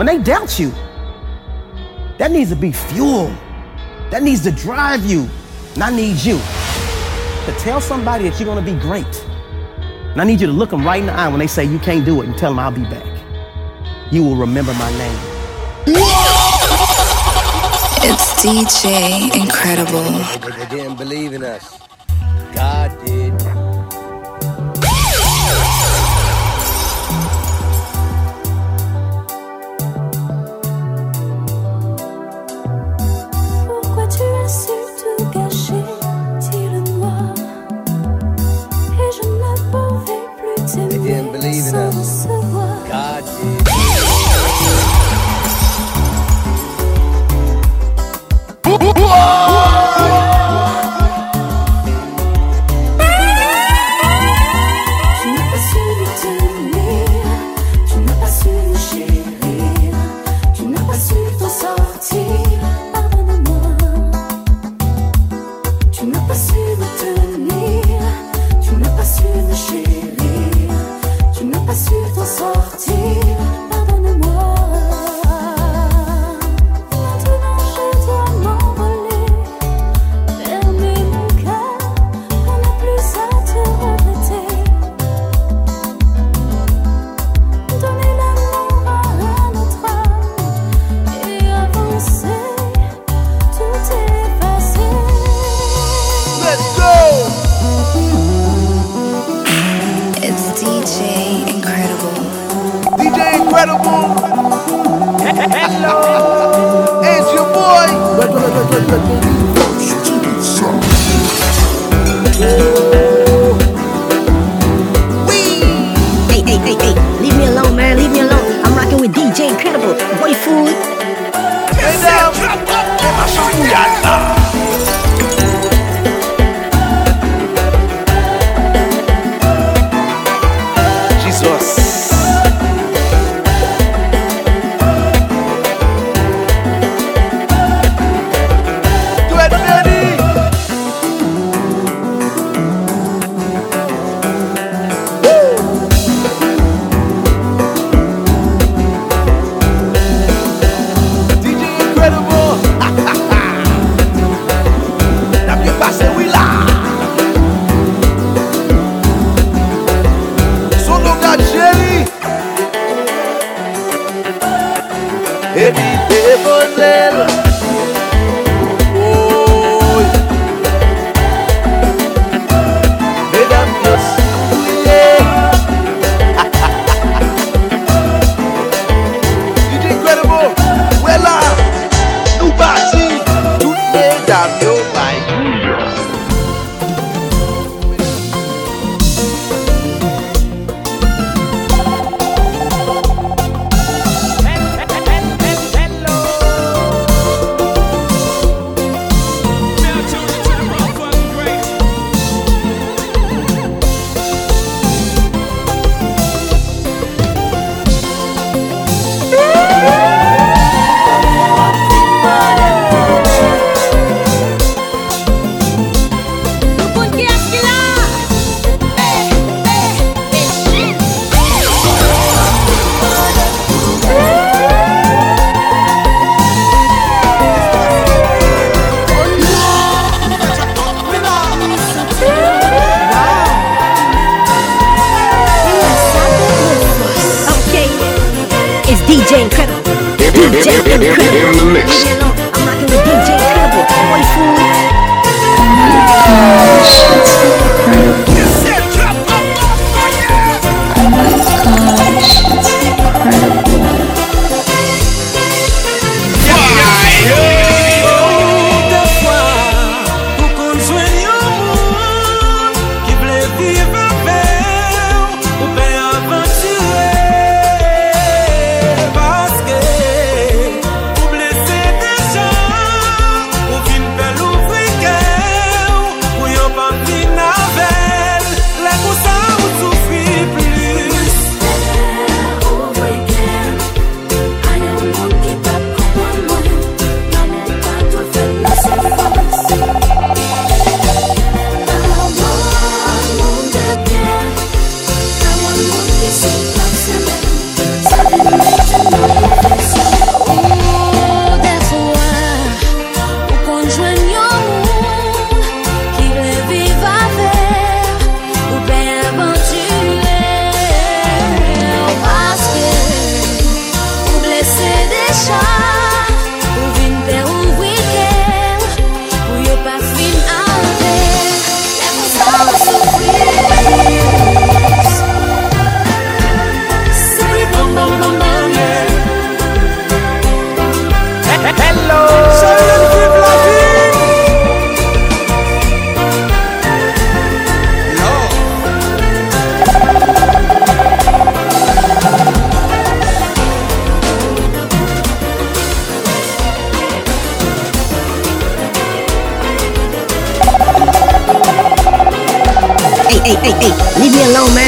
When they doubt you, that needs to be fuel. That needs to drive you. And I need you to tell somebody that you're going to be great. And I need you to look them right in the eye when they say you can't do it and tell them I'll be back. You will remember my name. It's DJ Incredible. They didn't believe in us.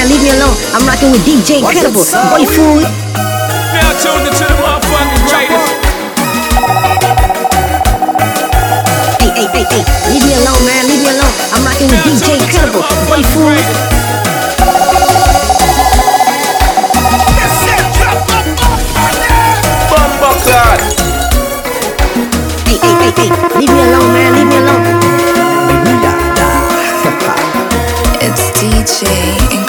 man, leave me alone. I'm rocking with DJ Incredible. Boy, fool. Now tune into the motherfucking greatest. Hey, hey, hey, hey. Leave me alone, man. Leave me alone. I'm rocking with now DJ Incredible. Boy, fool. Greatest. God. Hey, hey, hey, hey, leave me alone, man, leave me alone. It's DJ.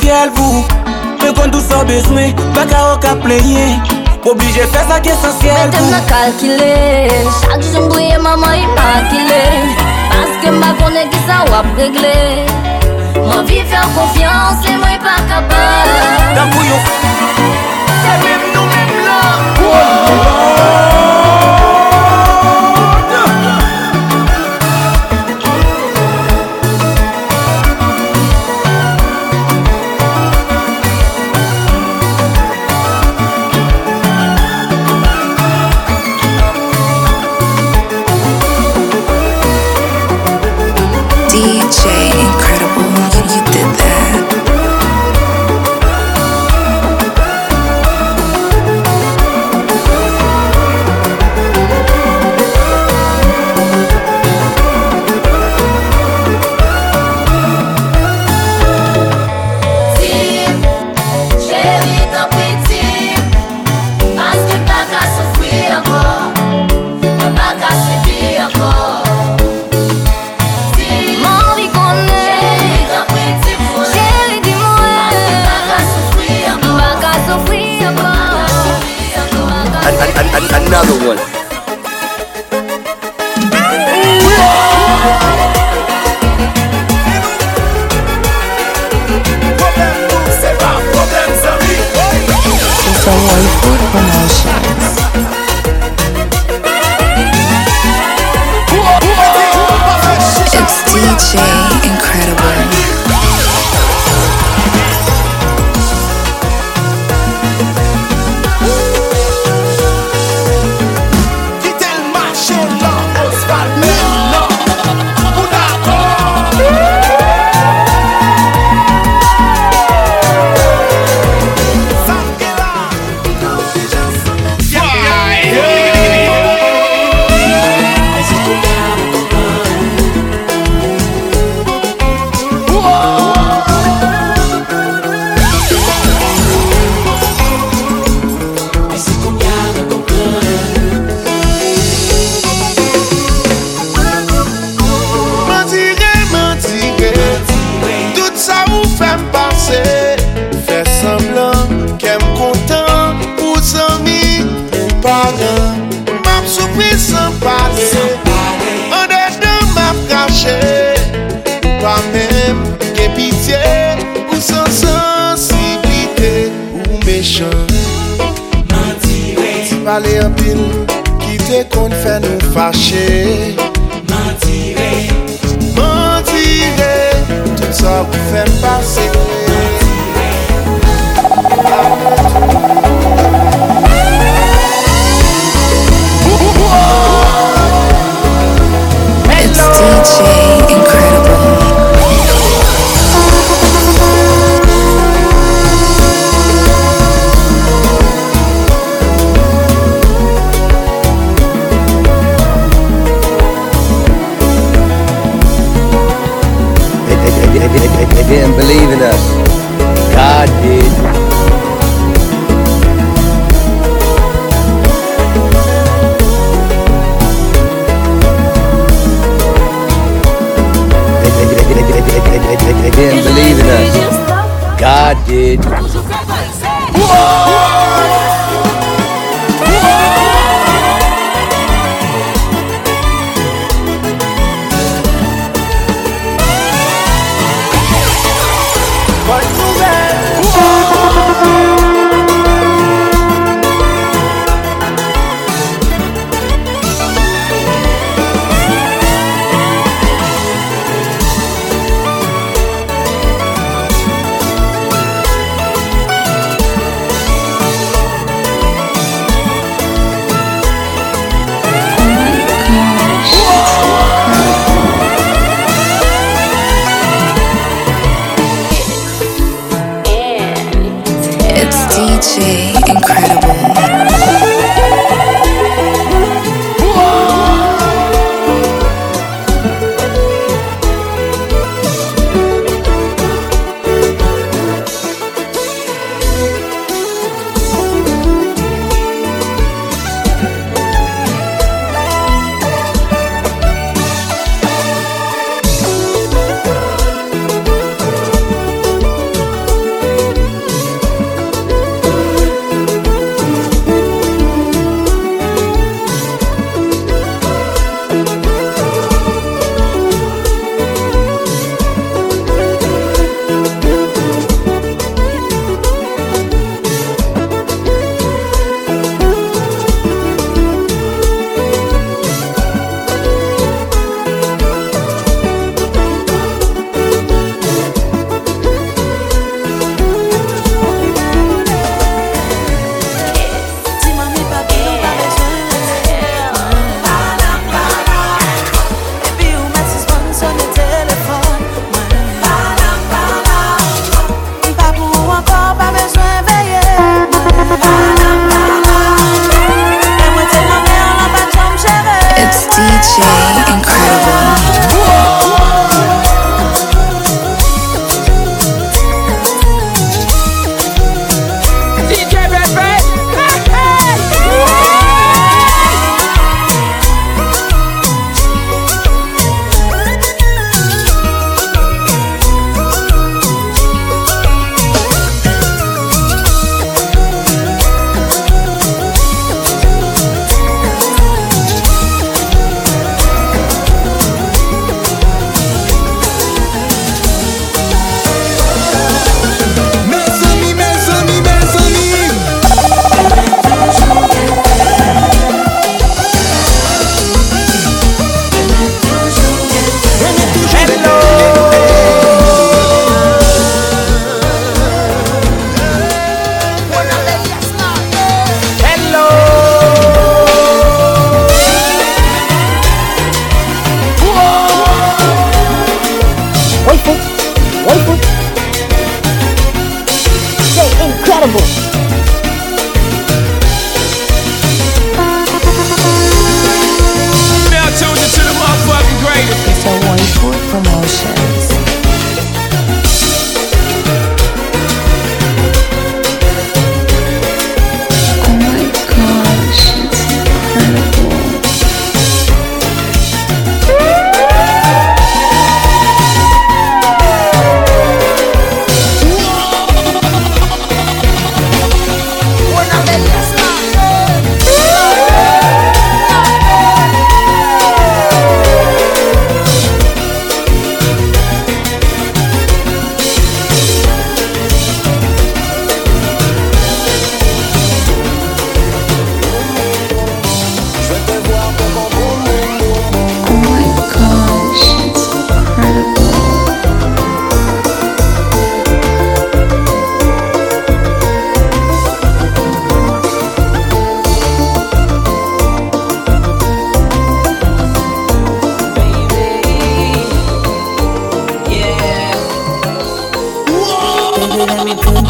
fiel pou Mwen kon tou sa bezwen, baka ou ka pleye Oblije fè sa ki esensyel pou Mwen tem la kalkile, chak joun bouye maman imakile Paske mba konen ki sa wap regle Mwen vi fè konfians, le mwen pa kapab Dan pou yo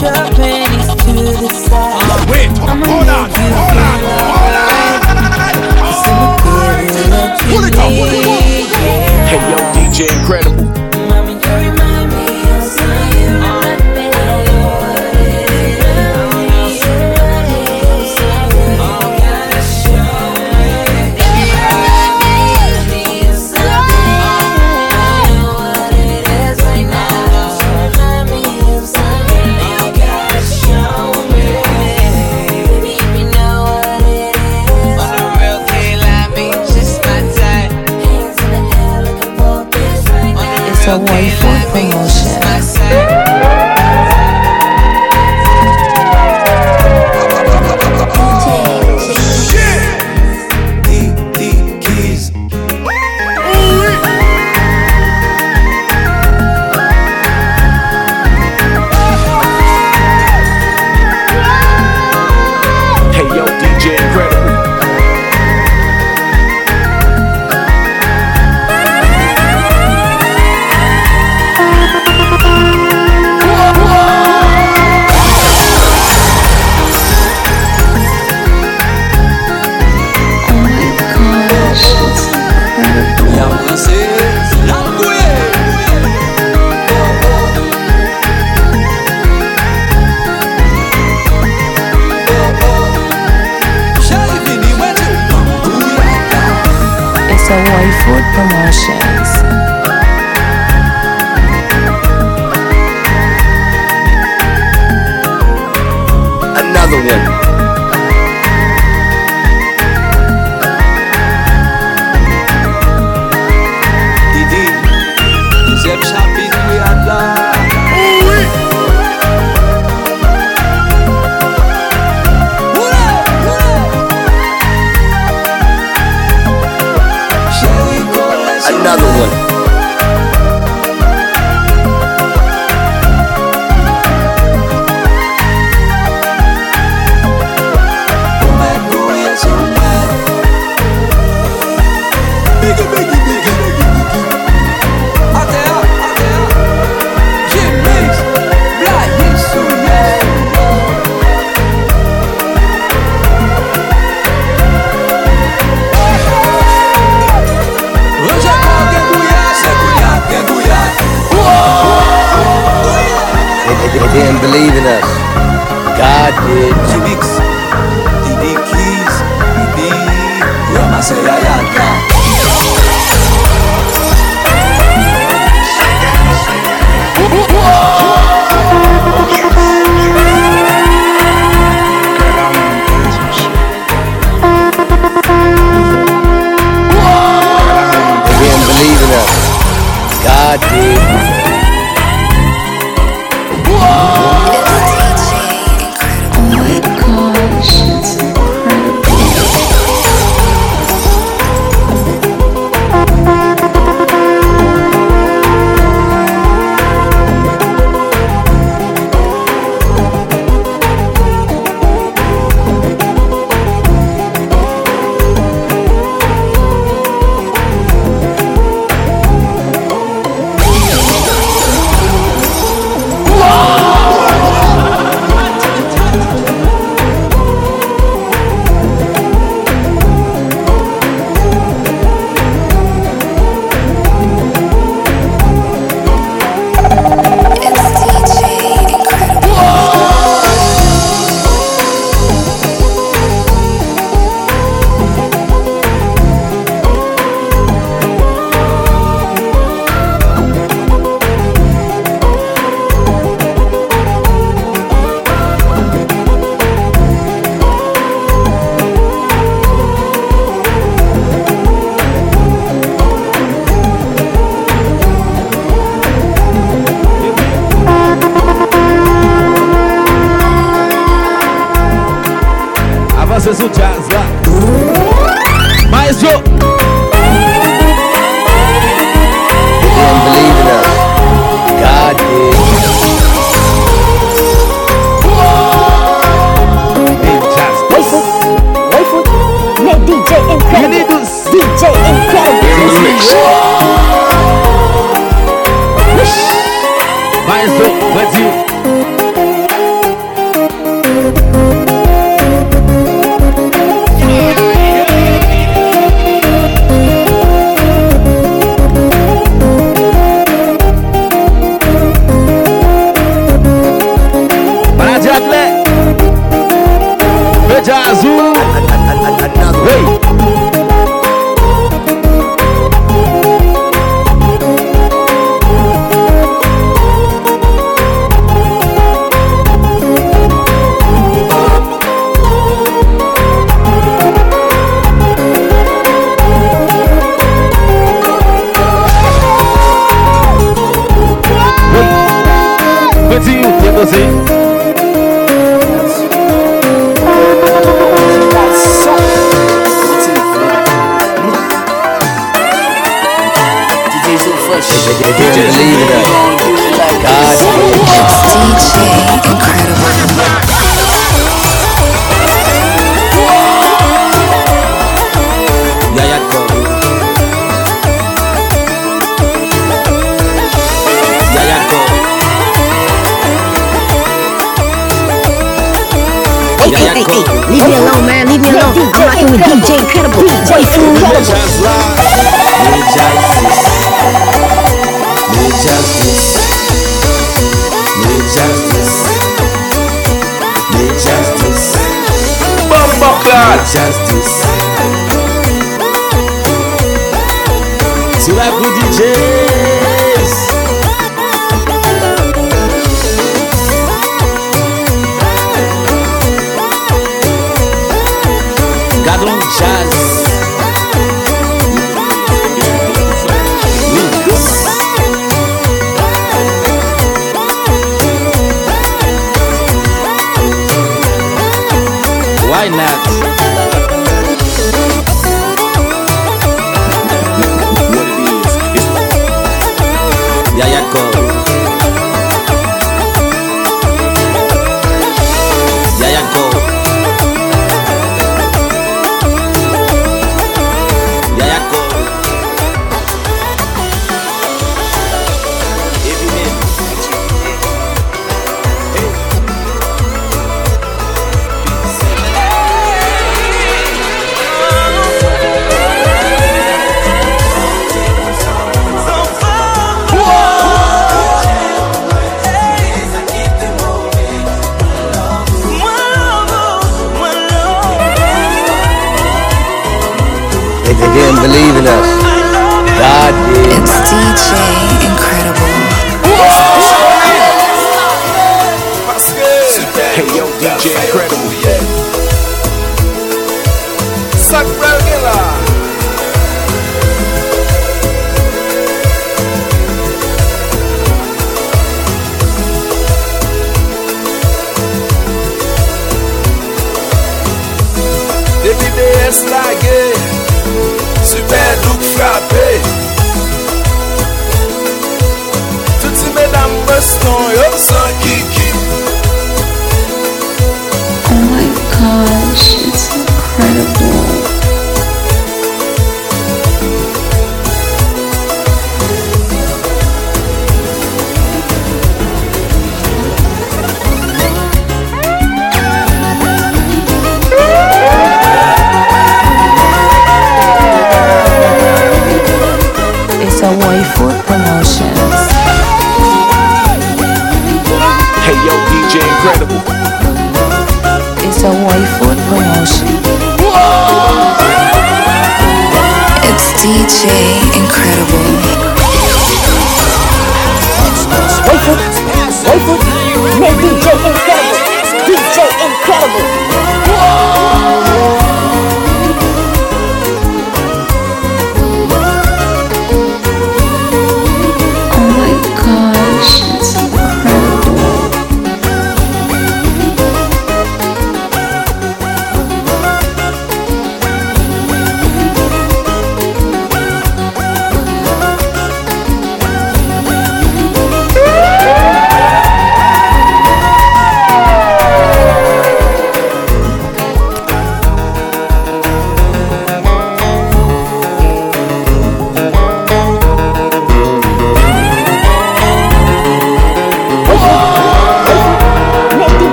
your to the side. Wait, I'm hold on, hold on, hold on. Pull it up, pull it up. Hey yo, DJ Incredible.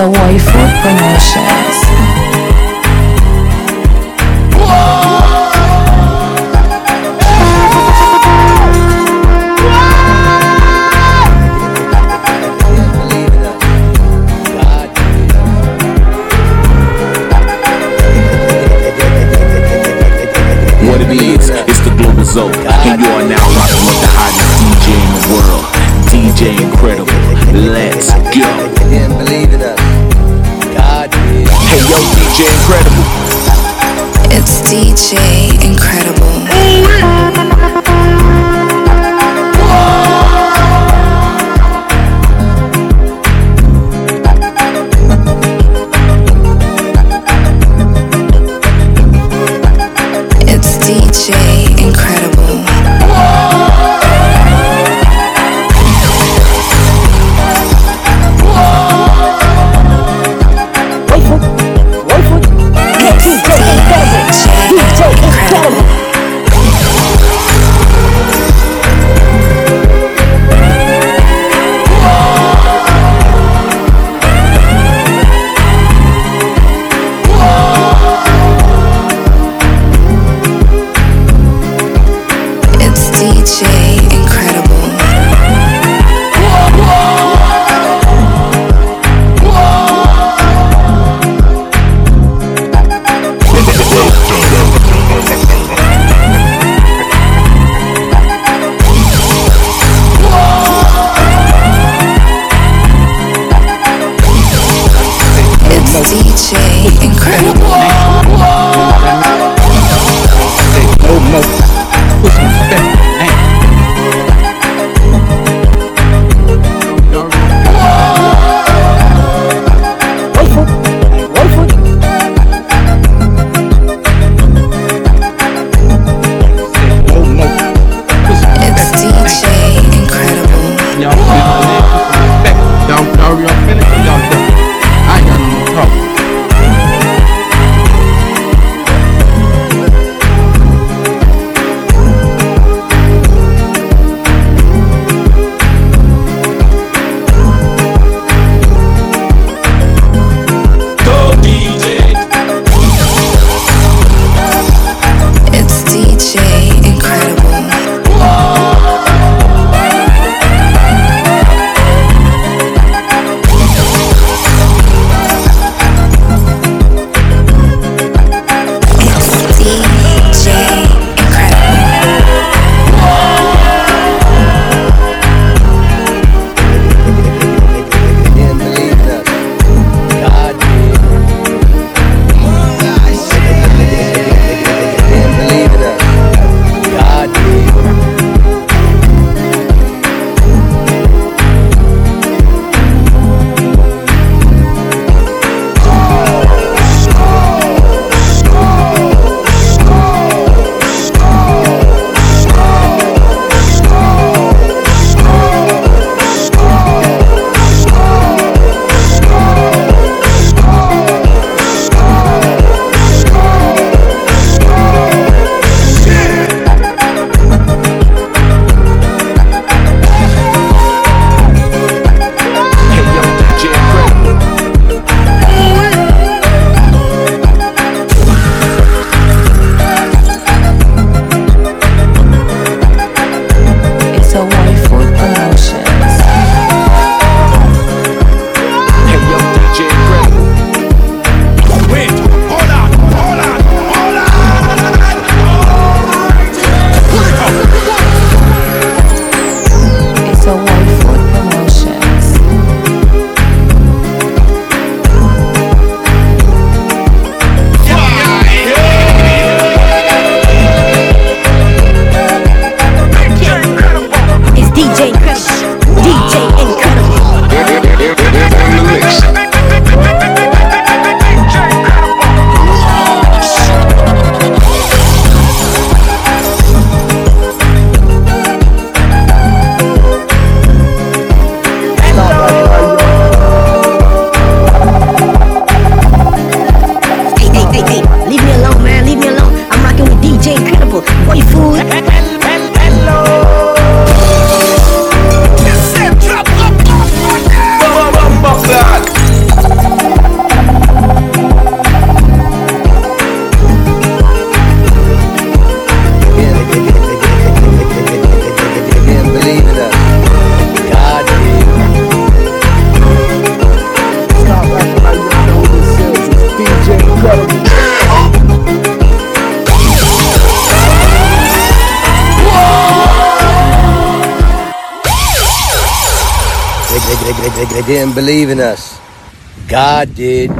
A waifu promotions. Believe in us. God did.